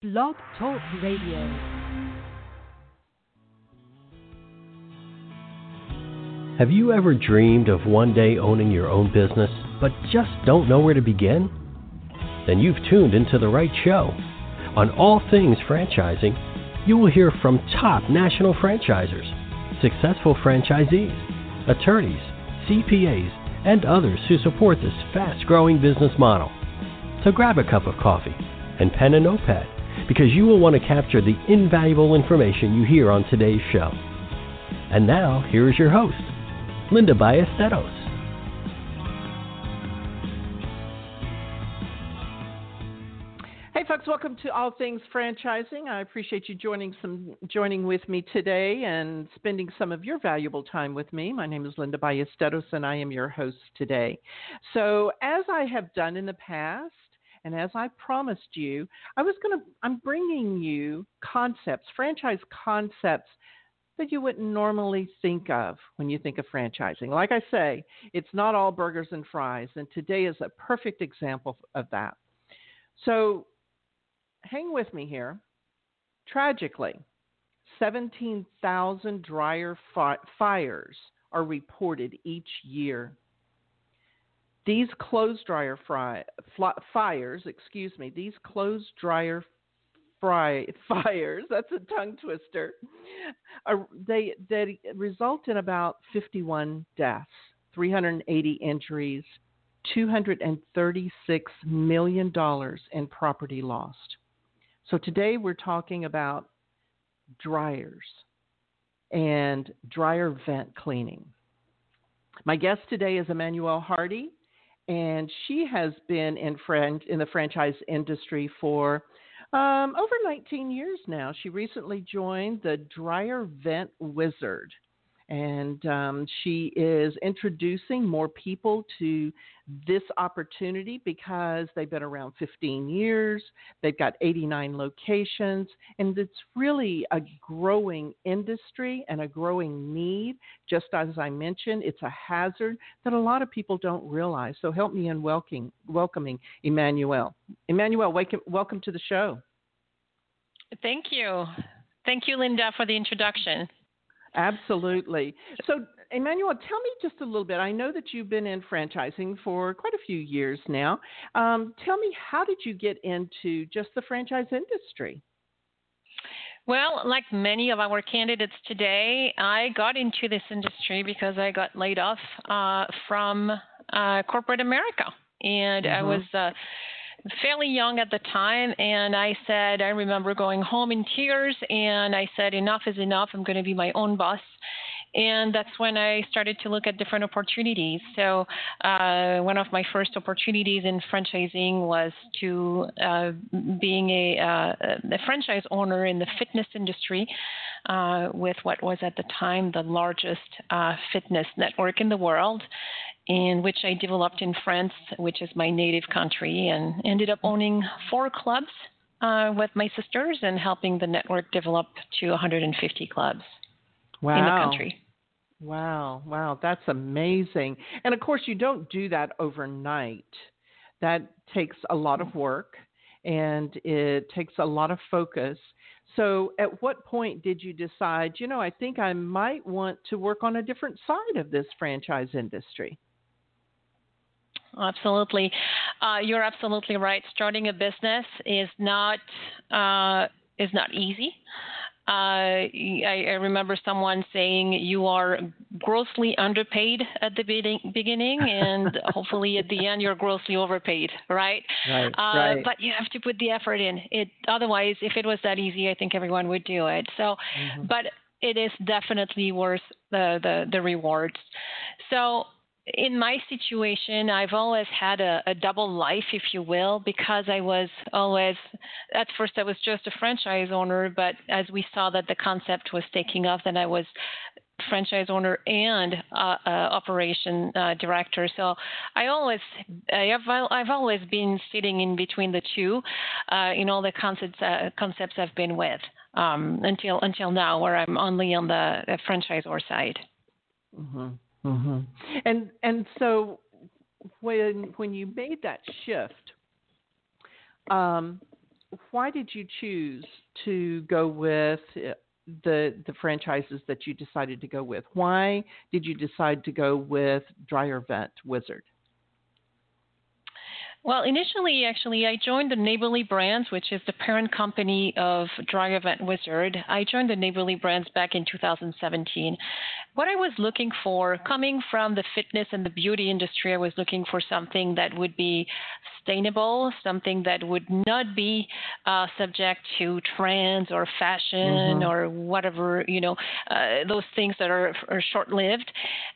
Blog Talk Radio. Have you ever dreamed of one day owning your own business, but just don't know where to begin? Then you've tuned into the right show. On All Things Franchising, you will hear from top national franchisers, successful franchisees, attorneys, CPAs, and others who support this fast growing business model. So grab a cup of coffee and pen and notepad because you will want to capture the invaluable information you hear on today's show. And now, here is your host, Linda Ballesteros. Hey folks, welcome to All Things Franchising. I appreciate you joining some joining with me today and spending some of your valuable time with me. My name is Linda Ballesteros and I am your host today. So, as I have done in the past, and as I promised you, I was going to, I'm bringing you concepts, franchise concepts that you wouldn't normally think of when you think of franchising. Like I say, it's not all burgers and fries, and today is a perfect example of that. So hang with me here. Tragically, 17,000 dryer fi- fires are reported each year these clothes dryer fry, fires, excuse me, these clothes dryer fry, fires, that's a tongue twister, are, they, they result in about 51 deaths, 380 injuries, $236 million in property lost. So today we're talking about dryers and dryer vent cleaning. My guest today is Emmanuelle Hardy and she has been in fran- in the franchise industry for um, over 19 years now. She recently joined the Dryer Vent Wizard, and um, she is introducing more people to this opportunity because they've been around 15 years, they've got 89 locations, and it's really a growing industry and a growing need. Just as I mentioned, it's a hazard that a lot of people don't realize. So help me in welcoming, welcoming Emmanuel. Emmanuelle, welcome, welcome to the show. Thank you. Thank you, Linda, for the introduction. Absolutely. So, Emmanuelle, tell me just a little bit. I know that you've been in franchising for quite a few years now. Um, tell me, how did you get into just the franchise industry? Well, like many of our candidates today, I got into this industry because I got laid off uh, from uh, corporate America. And mm-hmm. I was. Uh, fairly young at the time, and I said, I remember going home in tears, and I said, enough is enough. I'm going to be my own boss. And that's when I started to look at different opportunities. So, uh, one of my first opportunities in franchising was to uh, being a, uh, a, franchise owner in the fitness industry uh, with what was at the time the largest uh, fitness network in the world in which I developed in France, which is my native country, and ended up owning four clubs uh, with my sisters and helping the network develop to 150 clubs wow. in the country. Wow, wow, that's amazing. And of course, you don't do that overnight. That takes a lot of work and it takes a lot of focus. So, at what point did you decide, you know, I think I might want to work on a different side of this franchise industry? Absolutely. Uh, you're absolutely right. Starting a business is not uh, is not easy. Uh, I, I, remember someone saying you are grossly underpaid at the beginning, and hopefully at the end you're grossly overpaid, right? Right, uh, right. But you have to put the effort in. It otherwise, if it was that easy, I think everyone would do it. So, mm-hmm. but it is definitely worth the the, the rewards. So in my situation, I've always had a, a, double life, if you will, because I was always, at first, I was just a franchise owner, but as we saw that the concept was taking off, then I was franchise owner and uh, uh, operation uh, director. So I always, I have, I've always been sitting in between the two uh, in all the concepts, uh, concepts I've been with um, until until now, where I'm only on the franchisor side. Mm-hmm. Mm-hmm. And and so when when you made that shift, um, why did you choose to go with uh, the the franchises that you decided to go with? Why did you decide to go with Dryer Vent Wizard? Well, initially, actually, I joined the Neighborly Brands, which is the parent company of Dryer Vent Wizard. I joined the Neighborly Brands back in 2017. What I was looking for, coming from the fitness and the beauty industry, I was looking for something that would be sustainable, something that would not be uh, subject to trends or fashion mm-hmm. or whatever, you know, uh, those things that are, are short-lived.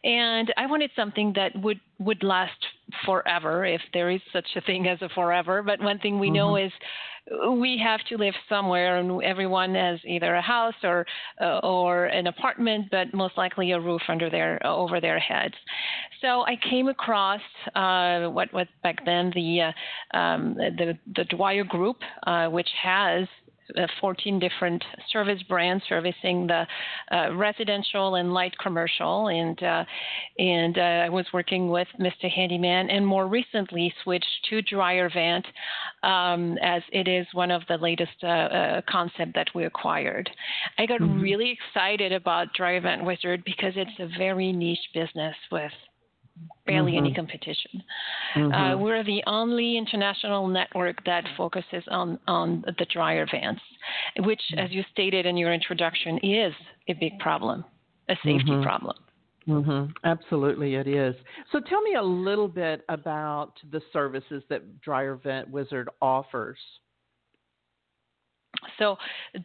And I wanted something that would would last forever, if there is such a thing as a forever. But one thing we mm-hmm. know is we have to live somewhere, and everyone has either a house or uh, or an apartment, but most likely a roof under their over their heads. So I came across uh, what was back then the uh, um, the the Dwyer Group, uh, which has uh, 14 different service brands servicing the uh, residential and light commercial. And uh, and uh, I was working with Mr. Handyman, and more recently switched to Dryer Vent, um, as it is one of the latest uh, concept that we acquired. I got mm-hmm. really excited about Dryer Vent Wizard because it's a very niche business with barely mm-hmm. any competition. Mm-hmm. Uh, we're the only international network that focuses on, on the dryer vents, which, as you stated in your introduction, is a big problem, a safety mm-hmm. problem. Mm-hmm. Absolutely, it is. So, tell me a little bit about the services that Dryer Vent Wizard offers. So,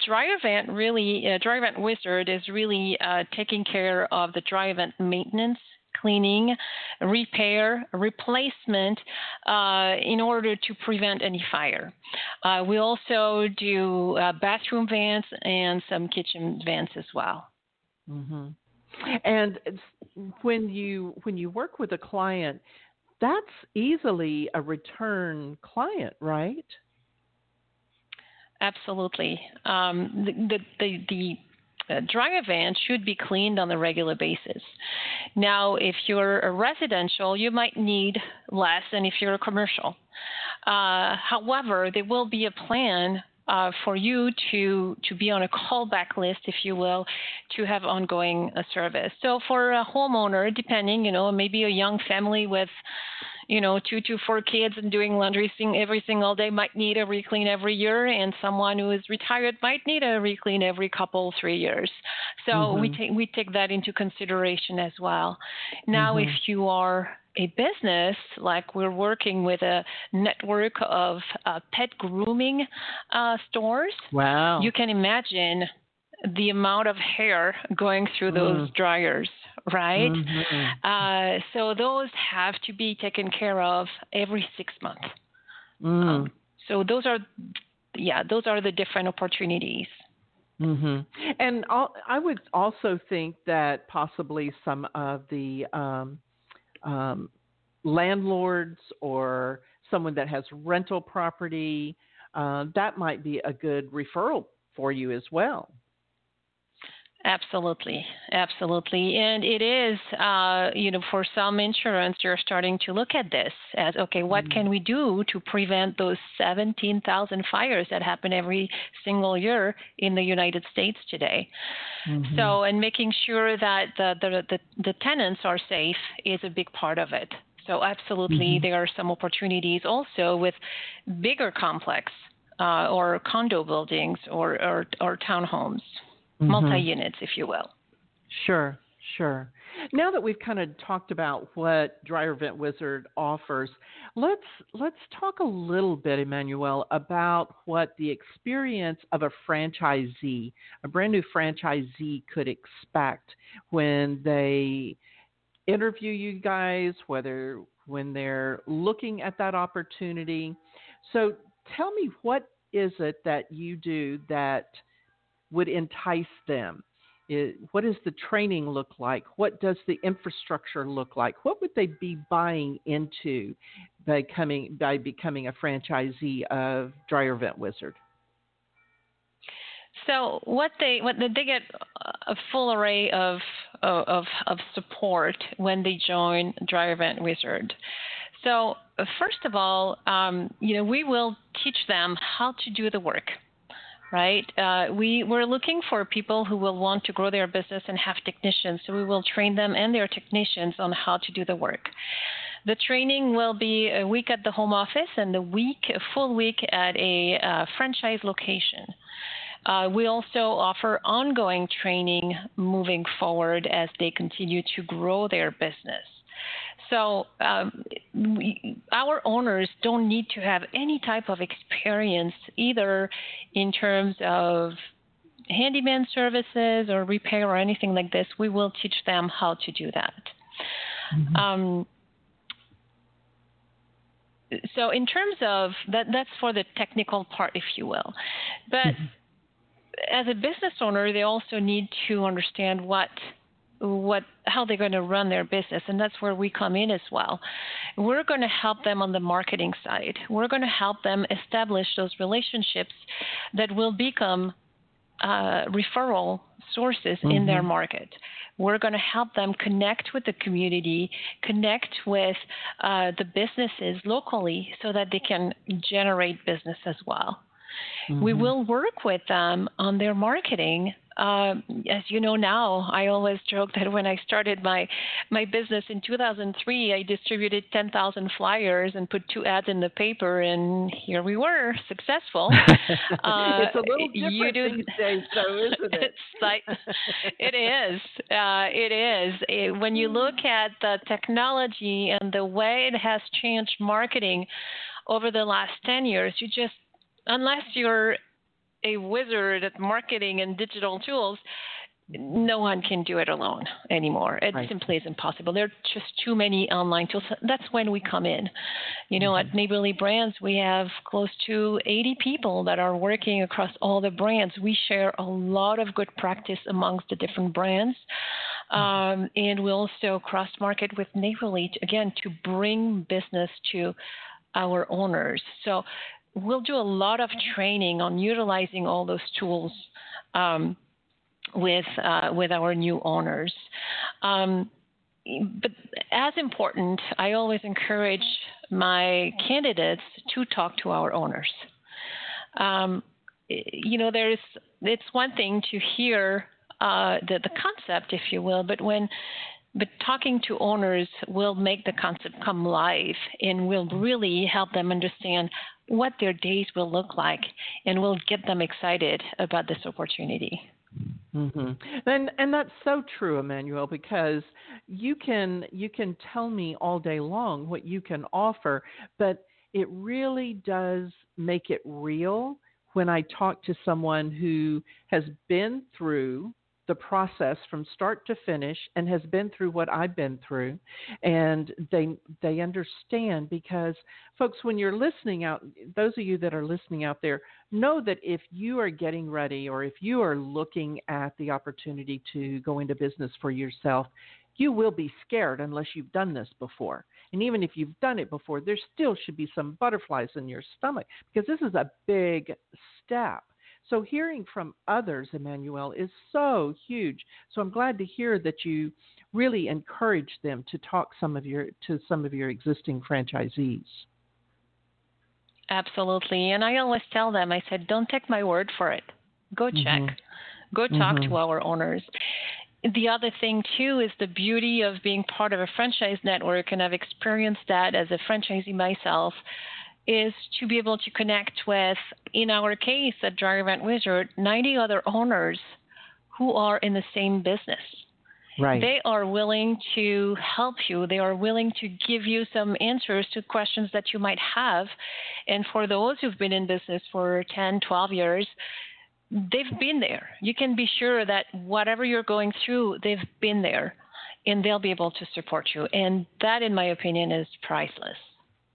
Dryer Vent really, uh, Dryer Vent Wizard is really uh, taking care of the dryer vent maintenance cleaning, repair, replacement uh, in order to prevent any fire. Uh, we also do uh, bathroom vents and some kitchen vents as well. Mm-hmm. And when you when you work with a client, that's easily a return client, right? Absolutely. Um, the, the, the a dryer vent should be cleaned on a regular basis. Now, if you're a residential, you might need less than if you're a commercial. Uh, however, there will be a plan uh, for you to to be on a callback list, if you will, to have ongoing uh, service. So for a homeowner, depending, you know, maybe a young family with you know, two to four kids and doing laundry thing every single day might need a reclean every year, and someone who is retired might need a reclean every couple three years. So mm-hmm. we take we take that into consideration as well. Now, mm-hmm. if you are a business, like we're working with a network of uh, pet grooming uh, stores. Wow! You can imagine the amount of hair going through those mm. dryers, right? Mm-hmm. Uh, so those have to be taken care of every six months. Mm. Um, so those are, yeah, those are the different opportunities. Mm-hmm. And I would also think that possibly some of the um, um, landlords or someone that has rental property, uh, that might be a good referral for you as well. Absolutely, absolutely, and it is, uh, you know, for some insurance, you're starting to look at this as okay, what mm-hmm. can we do to prevent those 17,000 fires that happen every single year in the United States today? Mm-hmm. So, and making sure that the, the the the tenants are safe is a big part of it. So, absolutely, mm-hmm. there are some opportunities also with bigger complex uh, or condo buildings or or, or townhomes mm-hmm. multi units, if you will. Sure, sure. Now that we've kind of talked about what Dryer Vent Wizard offers, let's let's talk a little bit, Emmanuelle, about what the experience of a franchisee, a brand new franchisee, could expect when they interview you guys, whether when they're looking at that opportunity. So, tell me what is it that you do that would entice them? It, what does the training look like? What does the infrastructure look like? What would they be buying into by coming by becoming a franchisee of Dryer Vent Wizard? So what they what they get a full array of of of support when they join Dryer Vent Wizard. So, first of all, um, you know, we will teach them how to do the work right? Uh, we, we're looking for people who will want to grow their business and have technicians. So we will train them and their technicians on how to do the work. The training will be a week at the home office and a week, a full week at a uh, franchise location. Uh, we also offer ongoing training moving forward as they continue to grow their business. So um, we, our owners don't need to have any type of experience either in terms of handyman services or repair or anything like this. We will teach them how to do that. Mm-hmm. Um, so in terms of that, that's for the technical part, if you will. But mm-hmm as a business owner, they also need to understand what what how they're going to run their business and that's where we come in as well we're going to help them on the marketing side we're going to help them establish those relationships that will become uh, referral sources mm-hmm. in their mm-hmm. market we're going to help them connect with the community connect with uh, the businesses locally so that they can generate business as well Mm-hmm. We will work with them on their marketing. Uh, as you know now, I always joke that when I started my my business in 2003, I distributed 10,000 flyers and put two ads in the paper, and here we were, successful. Uh, it's a little different do, these days, though, isn't it? it's like, it is. Uh, it is. It, when you look at the technology and the way it has changed marketing over the last 10 years, you just unless you're a wizard at marketing and digital tools, no one can do it alone anymore. It right. simply is impossible. There are just too many online tools. That's when we come in. You know, mm-hmm. at Neighborly Brands, we have close to 80 people that are working across all the brands. We share a lot of good practice amongst the different brands. Mm-hmm. Um, and we also cross market with Neighborly, again, to bring business to our owners. So we'll do a lot of training on utilizing all those tools um, with uh, with our new owners. Um, but as important, I always encourage my candidates to talk to our owners. Um, you know, there's it's one thing to hear uh, the the concept, if you will, but when but talking to owners will make the concept come live and will really help them understand what their days will look like and will get them excited about this opportunity. Mm-hmm. And and that's so true, Emmanuelle, because you can you can tell me all day long what you can offer, but it really does make it real when I talk to someone who has been through the process from start to finish and has been through what I've been through and they they understand because folks when you're listening out those of you that are listening out there know that if you are getting ready or if you are looking at the opportunity to go into business for yourself you will be scared unless you've done this before. And even if you've done it before, there still should be some butterflies in your stomach because this is a big step. So hearing from others, Emmanuelle, is so huge. So I'm glad to hear that you really encourage them to talk some of your to some of your existing franchisees. Absolutely. And I always tell them, I said, don't take my word for it. Go check. Mm-hmm. Go talk mm-hmm. to our owners. The other thing, too, is the beauty of being part of a franchise network, and I've experienced that as a franchisee myself is to be able to connect with, in our case at Dryer Vent Wizard, 90 other owners who are in the same business. Right. They are willing to help you. They are willing to give you some answers to questions that you might have. And for those who've been in business for 10, 12 years, they've been there. You can be sure that whatever you're going through, they've been there and they'll be able to support you. And that, in my opinion, is priceless.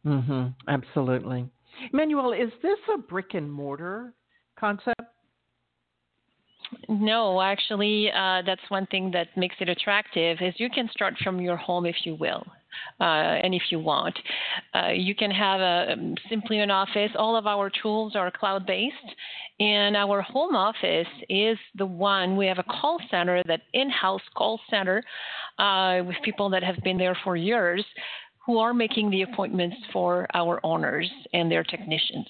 Mm-hmm. Absolutely. Manuel, is this a brick and mortar concept? No, actually, uh, that's one thing that makes it attractive is you can start from your home if you will. Uh, and if you want, uh, you can have a um, simply an office. All of our tools are cloud based, and our home office is the one we have a call center, that in-house call center, uh, with people that have been there for years, who are making the appointments for our owners and their technicians.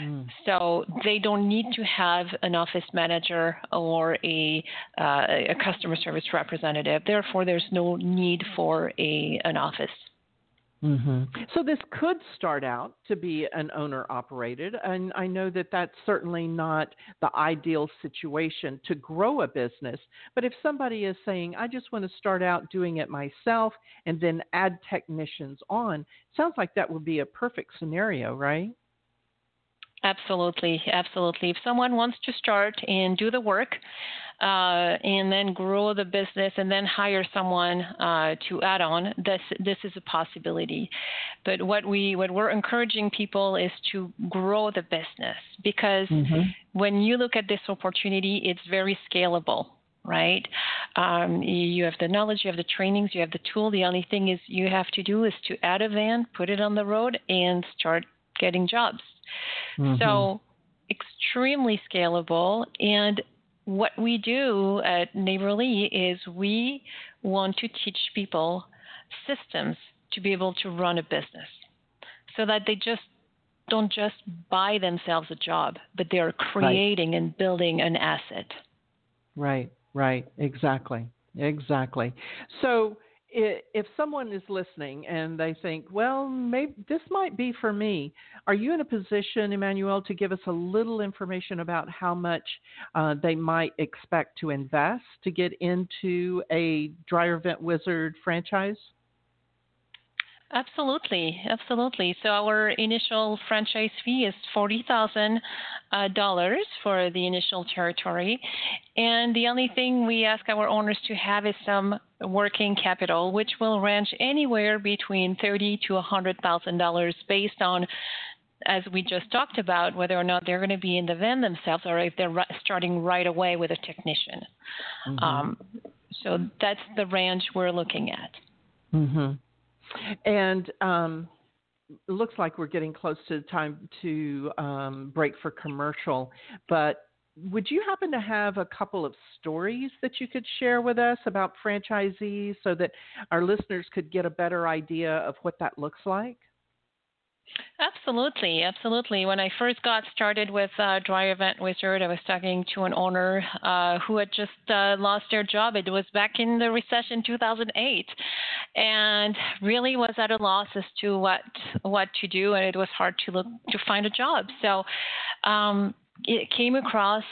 Mm. So they don't need to have an office manager or a, uh, a customer service representative. Therefore, there's no need for a an office. Mm-hmm. So this could start out to be an owner operated, and I know that that's certainly not the ideal situation to grow a business. But if somebody is saying, "I just want to start out doing it myself and then add technicians on," sounds like that would be a perfect scenario, right? Absolutely, absolutely. If someone wants to start and do the work, uh, and then grow the business, and then hire someone uh, to add on, this this is a possibility. But what we what we're encouraging people is to grow the business because mm-hmm. when you look at this opportunity, it's very scalable right? Um, you have the knowledge, you have the trainings, you have the tool. The only thing is you have to do is to add a van, put it on the road, and start getting jobs. Mm-hmm. So extremely scalable. And what we do at Neighborly is we want to teach people systems to be able to run a business so that they just don't just buy themselves a job, but they're creating right. and building an asset. Right, right, exactly, exactly. So if someone is listening and they think, well, maybe this might be for me, are you in a position, Emmanuelle, to give us a little information about how much uh, they might expect to invest to get into a Dryer Vent Wizard franchise? Absolutely, absolutely. So our initial franchise fee is forty thousand uh, dollars for the initial territory, and the only thing we ask our owners to have is some working capital, which will range anywhere between thirty to a hundred thousand dollars, based on as we just talked about, whether or not they're going to be in the van themselves or if they're starting right away with a technician. Mm-hmm. Um, so that's the range we're looking at. Mm-hmm. And um, looks like we're getting close to the time to um, break for commercial, but would you happen to have a couple of stories that you could share with us about franchisees so that our listeners could get a better idea of what that looks like? Absolutely, absolutely. When I first got started with uh, Dryer Vent Wizard, I was talking to an owner uh, who had just uh, lost their job. It was back in the recession 2008, and really was at a loss as to what what to do, and it was hard to look to find a job. So um, it came across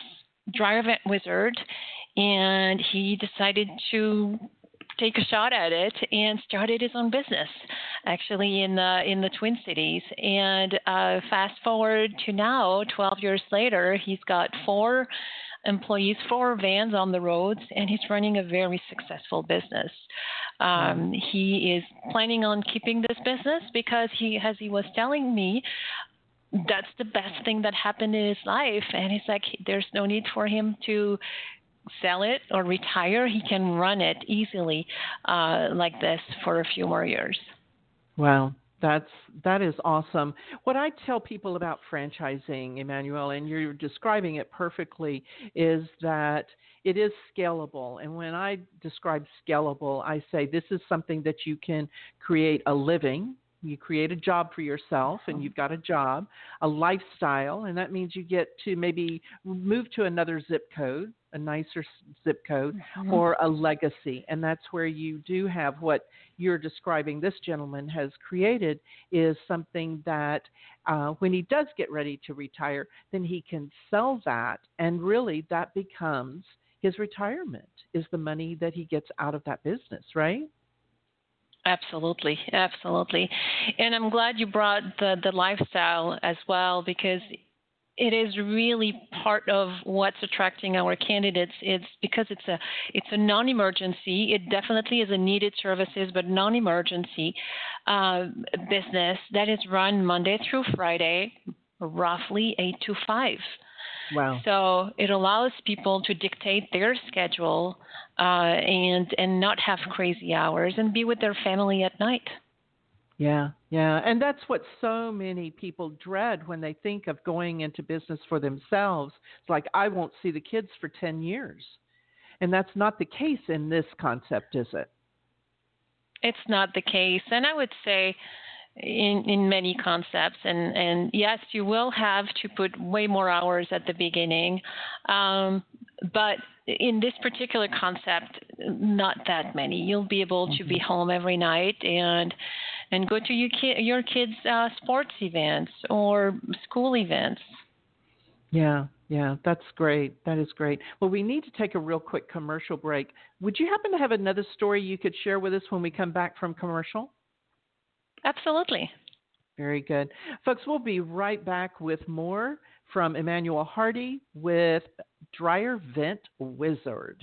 Dryer Vent Wizard, and he decided to take a shot at it and started his own business actually in the in the Twin Cities. And uh, fast forward to now, 12 years later, he's got four employees, four vans on the roads, and he's running a very successful business. Um, he is planning on keeping this business because he, as he was telling me, that's the best thing that happened in his life. And he's like, there's no need for him to sell it or retire, he can run it easily uh, like this for a few more years. Wow, that's that is awesome. What I tell people about franchising, Emmanuelle, and you're describing it perfectly, is that it is scalable. And when I describe scalable, I say this is something that you can create a living you create a job for yourself and uh-huh. you've got a job, a lifestyle, and that means you get to maybe move to another zip code, a nicer zip code, mm-hmm. or a legacy. And that's where you do have what you're describing this gentleman has created is something that uh, when he does get ready to retire, then he can sell that, and really that becomes his retirement, is the money that he gets out of that business, right? Absolutely, absolutely. And I'm glad you brought the, the lifestyle as well because it is really part of what's attracting our candidates. It's because it's a it's a non-emergency. It definitely is a needed services, but non-emergency uh, business that is run Monday through Friday, roughly eight to five. Wow. So it allows people to dictate their schedule uh, and and not have crazy hours and be with their family at night. Yeah, yeah, and that's what so many people dread when they think of going into business for themselves. It's like I won't see the kids for ten years, and that's not the case in this concept, is it? it's not the case. And I would say in in many concepts and and yes you will have to put way more hours at the beginning um, but in this particular concept not that many you'll be able to be mm-hmm. home every night and and go to your ki- your kids uh, sports events or school events yeah yeah, that's great. That is great. Well, we need to take a real quick commercial break. Would you happen to have another story you could share with us when we come back from commercial? Absolutely. Very good. Folks, we'll be right back with more from Emmanuelle Hardy with Dryer Vent Wizard.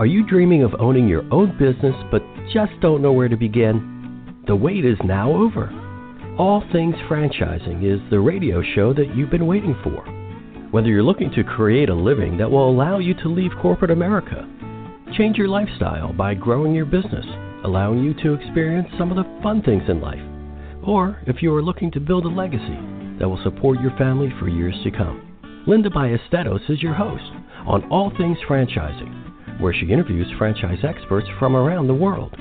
Are you dreaming of owning your own business but just don't know where to begin? The wait is now over. All Things Franchising is the radio show that you've been waiting for. Whether you're looking to create a living that will allow you to leave corporate America, change your lifestyle by growing your business, allowing you to experience some of the fun things in life, or if you are looking to build a legacy that will support your family for years to come. Linda Ballesteros is your host on All Things Franchising where she interviews franchise experts from around the world.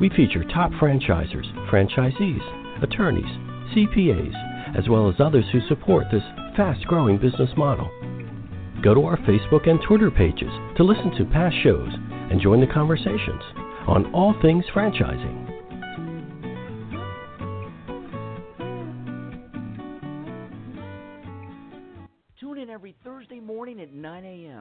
We feature top franchisers, franchisees, attorneys, CPAs, as well as others who support this fast growing business model. Go to our Facebook and Twitter pages to listen to past shows and join the conversations on all things franchising.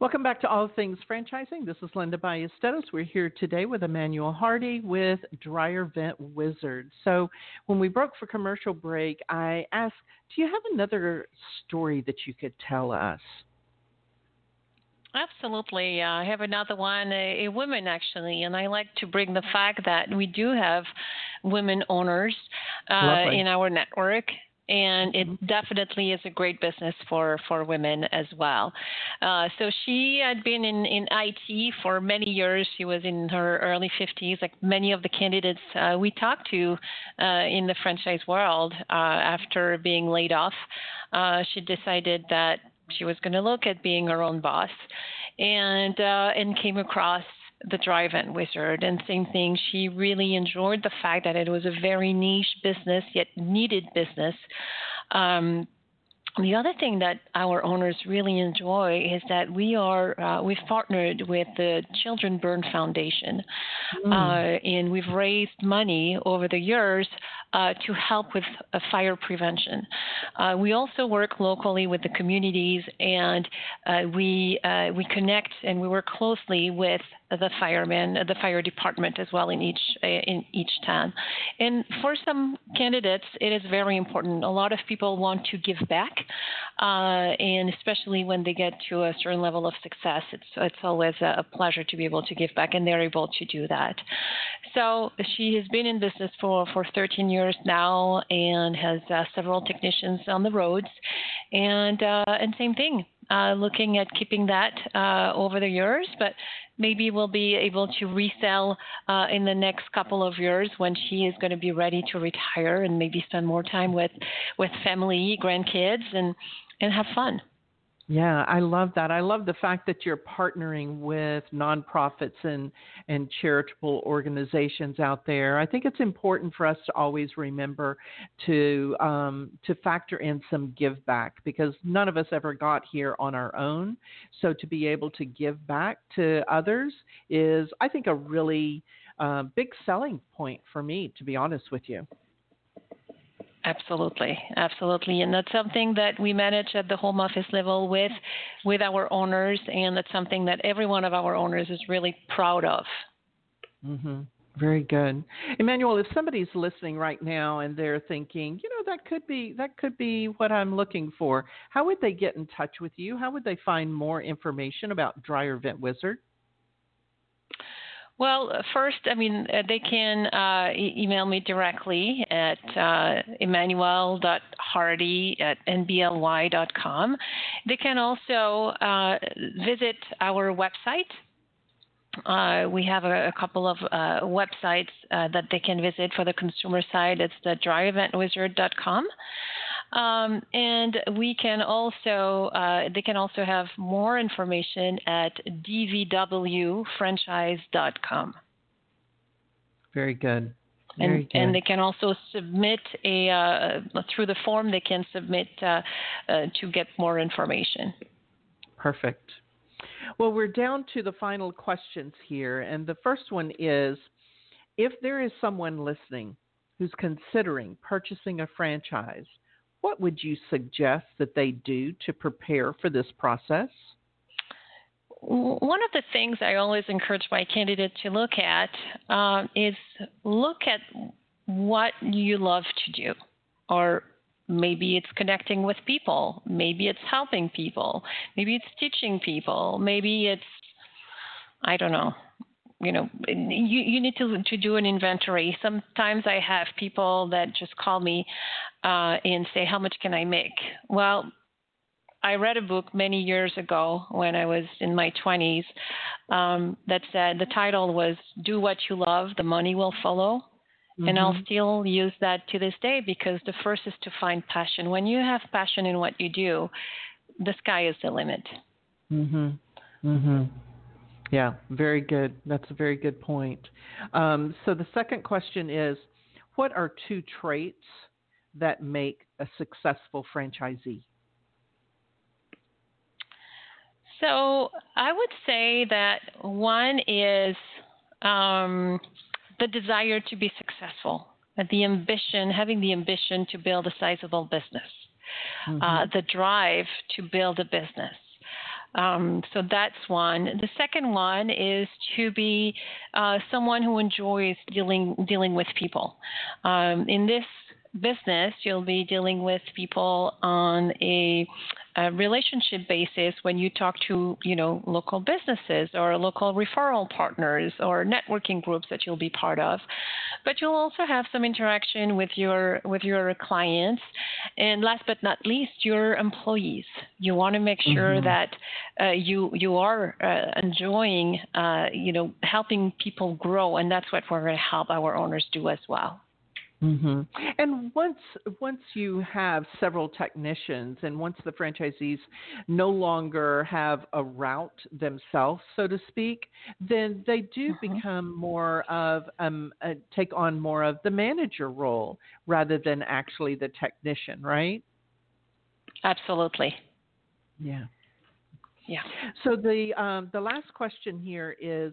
Welcome back to All Things Franchising. This is Linda Ballesteros. We're here today with Emmanuelle Hardy with Dryer Vent Wizard. So, when we broke for commercial break, I asked, Do you have another story that you could tell us? Absolutely. I have another one, a, a, woman actually, and I like to bring the fact that we do have women owners uh, in our network and it mm-hmm. definitely is a great business for for women as well. Uh, so she had been in in IT for many years. She was in her early 50s, like many of the candidates uh, we talked to uh, in the franchise world. Uh, after being laid off, uh, she decided that she was going to look at being her own boss, and uh, and came across the Vent Wizard. And same thing, she really enjoyed the fact that it was a very niche business, yet needed business. Um, the other thing that our owners really enjoy is that we are uh, we've partnered with the Children Burn Foundation, mm. uh, and we've raised money over the years uh, to help with uh, fire prevention. Uh, we also work locally with the communities, and uh, we we connect and we work closely with the firemen, the fire department as well in each in each town. And for some candidates, it is very important. A lot of people want to give back, and especially when they get to a certain level of success, it's it's always a pleasure to be able to give back, and they're able to do that. So she has been in business for for 13 years now, and has uh, several technicians on the roads, and uh, and same thing. Uh, looking at keeping that uh, over the years, but maybe we'll be able to resell uh, in the next couple of years when she is going to be ready to retire and maybe spend more time with with family, grandkids, and and have fun. Yeah, I love that. I love the fact that you're partnering with nonprofits and and charitable organizations out there. I think it's important for us to always remember to um, to factor in some give back because none of us ever got here on our own. So to be able to give back to others is, I think, a really uh, big selling point for me. To be honest with you. Absolutely, absolutely, and that's something that we manage at the home office level with with our owners, and that's something that every one of our owners is really proud of. Mm-hmm. Very good, Emmanuelle. If somebody's listening right now and they're thinking, you know, that could be that could be what I'm looking for, how would they get in touch with you? How would they find more information about Dryer Vent Wizard? Well, first, I mean, uh, they can uh, e- email me directly at uh, emmanuel.hardy at nbly.com. They can also uh, visit our website. Uh, we have a, a couple of uh, websites that they can visit for the consumer side. It's the dryerventwizard.com. Um, and we can also uh, they can also have more information at dvwfranchise.com. Very good. Very and, good. and they can also submit a uh, through the form they can submit uh, uh, to get more information. Perfect. Well, we're down to the final questions here, and the first one is: If there is someone listening who's considering purchasing a franchise, what would you suggest that they do to prepare for this process? One of the things I always encourage my candidate to look at uh, is look at what you love to do, or maybe it's connecting with people, maybe it's helping people, maybe it's teaching people, maybe it's I don't know, you know you, you need to to do an inventory. Sometimes i have people that just call me uh, and say how much can i make? Well i read a book many years ago when i was in my 20s um, that said the title was do what you love the money will follow. Mm-hmm. and i'll still use that to this day because the first is to find passion. When you have passion in what you do the sky is the limit. Mhm mhm yeah, very good. That's a very good point. Um, so the second question is what are two traits that make a successful franchisee? So I would say that one is um, the desire to be successful, the ambition, having the ambition to build a sizable business, mm-hmm. uh, the drive to build a business. Um, so that's one. The second one is to be uh, someone who enjoys dealing dealing with people. Um, in this business, you'll be dealing with people on a, a, relationship basis when you talk to, you know, local businesses or local referral partners or networking groups that you'll be part of. But you'll also have some interaction with your with your clients, and last but not least, your employees. You want to make sure mm-hmm. that uh, you you are uh, enjoying, uh, you know, helping people grow, and that's what we're going to help our owners do as well. Mm-hmm. And once once you have several technicians, and once the franchisees no longer have a route themselves, so to speak, then they do mm-hmm. become more of um, uh, take on more of the manager role rather than actually the technician, right? Absolutely. Yeah. Yeah. So the um, the last question here is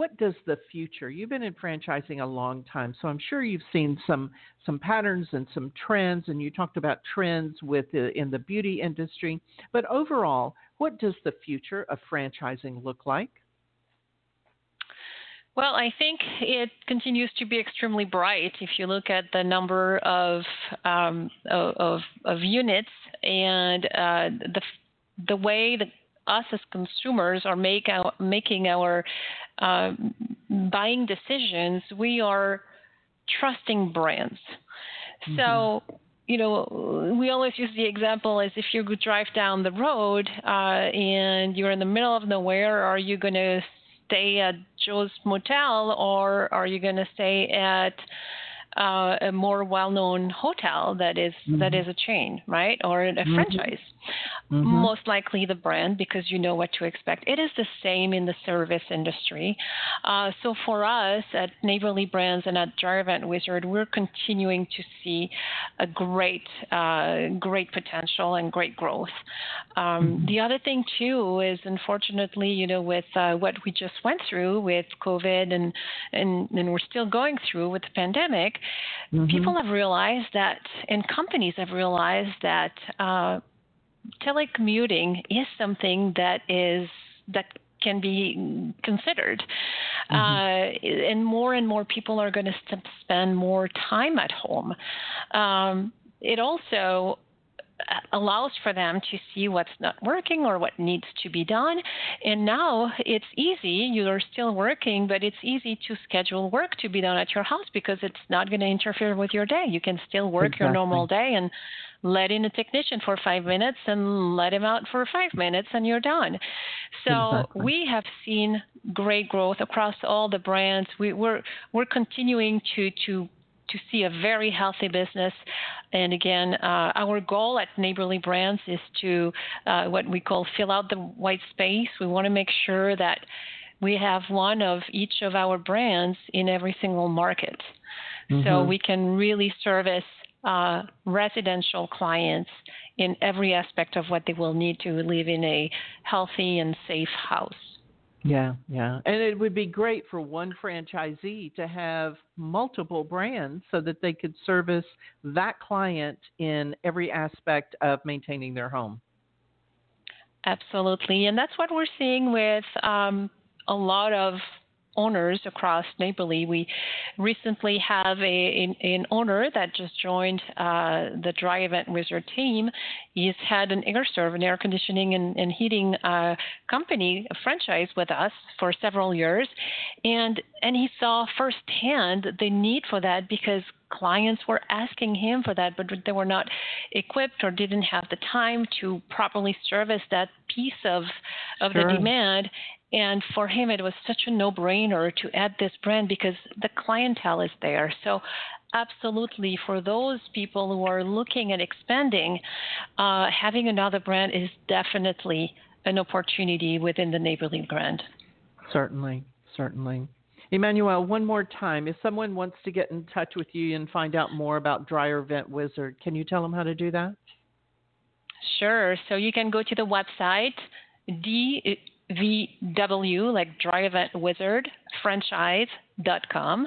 what does the future you've been in franchising a long time so i'm sure you've seen some some patterns and some trends and you talked about trends with the, in the beauty industry but overall what does the future of franchising look like? Well, I think it continues to be extremely bright if you look at the number of um, of, of, units and uh, the the way that us as consumers are make our, making our uh, buying decisions, we are trusting brands. Mm-hmm. So, you know, we always use the example as if you drive down the road uh, and you're in the middle of nowhere, are you going to stay at Joe's Motel or are you going to stay at uh, a more well-known hotel that is, mm-hmm. that is a chain, right, or a mm-hmm. franchise. Mm-hmm. Most likely the brand because you know what to expect. It is the same in the service industry. Uh, so for us at Neighborly Brands and at Dryer Vent Wizard, we're continuing to see a great, uh, great potential and great growth. Um, mm-hmm. the other thing too is, unfortunately, you know, with uh, what we just went through with COVID and and, and we're still going through with the pandemic, mm-hmm. people have realized that, and companies have realized that uh, telecommuting is something that is that can be considered. Mm-hmm. Uh, and more and more people are going to spend more time at home. Um, it also Uh, allows for them to see what's not working or what needs to be done. And now it's easy. You're still working, but it's easy to schedule work to be done at your house because it's not going to interfere with your day. You can still work exactly. your normal day and let in a technician for five minutes and let him out for five minutes and you're done. So exactly. we have seen great growth across all the brands. We, we're we're continuing to to to see a very healthy business. And again, uh, our goal at Neighborly Brands is to uh, what we call fill out the white space. We want to make sure that we have one of each of our brands in every single market. Mm-hmm. So we can really service uh, residential clients in every aspect of what they will need to live in a healthy and safe house. Yeah, yeah. And it would be great for one franchisee to have multiple brands so that they could service that client in every aspect of maintaining their home. Absolutely. And that's what we're seeing with um, a lot of owners across Neighborly. We recently have a, an owner that just joined uh, the Dryer Vent Wizard team. He's had an Aire Serv, an air conditioning and, and heating uh, company, a franchise with us for several years, and and he saw firsthand the need for that because clients were asking him for that, but they were not equipped or didn't have the time to properly service that piece of of sure. the demand. And for him, it was such a no brainer to add this brand because the clientele is there. So, absolutely, for those people who are looking at expanding, uh, having another brand is definitely an opportunity within the neighborly brand. Certainly, certainly. Emmanuelle, one more time, if someone wants to get in touch with you and find out more about Dryer Vent Wizard, can you tell them how to do that? Sure. So you can go to the website, D VW, like Dryer Vent Wizard, franchise.com.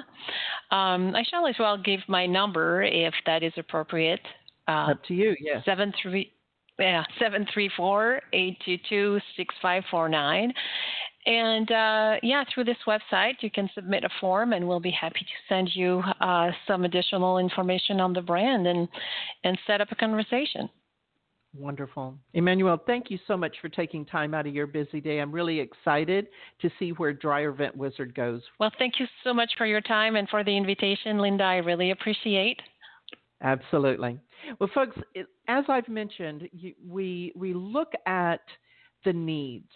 Um, I shall as well give my number if that is appropriate. Uh, Up to you, yes. Seven three, yeah, seven three four eight two two six five four nine. And uh, yeah, through this website, you can submit a form, and we'll be happy to send you uh, some additional information on the brand and and set up a conversation. Wonderful. Emmanuelle, thank you so much for taking time out of your busy day. I'm really excited to see where Dryer Vent Wizard goes. Well, thank you so much for your time and for the invitation, Linda. I really appreciate. Absolutely. Well, folks, as I've mentioned, we we look at the needs.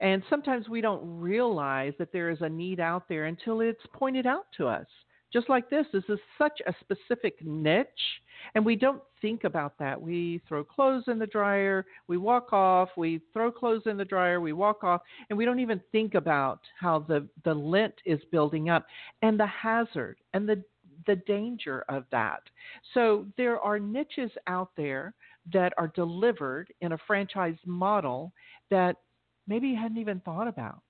And sometimes we don't realize that there is a need out there until it's pointed out to us. Just like this, this is such a specific niche, and we don't think about that. We throw clothes in the dryer, we walk off, we throw clothes in the dryer, we walk off, and we don't even think about how the, the lint is building up and the hazard and the the danger of that. So there are niches out there that are delivered in a franchise model that maybe you hadn't even thought about.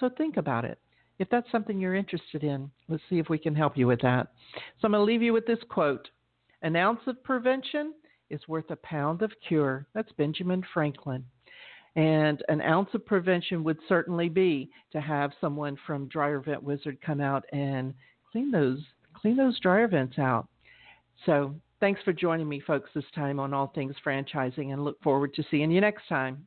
So think about it if that's something you're interested in, let's see if we can help you with that. So I'm going to leave you with this quote An ounce of prevention is worth a pound of cure. That's Benjamin Franklin. And an ounce of prevention would certainly be to have someone from Dryer Vent Wizard come out and clean those clean those dryer vents out. So thanks for joining me, folks, this time on All Things Franchising, and look forward to seeing you next time.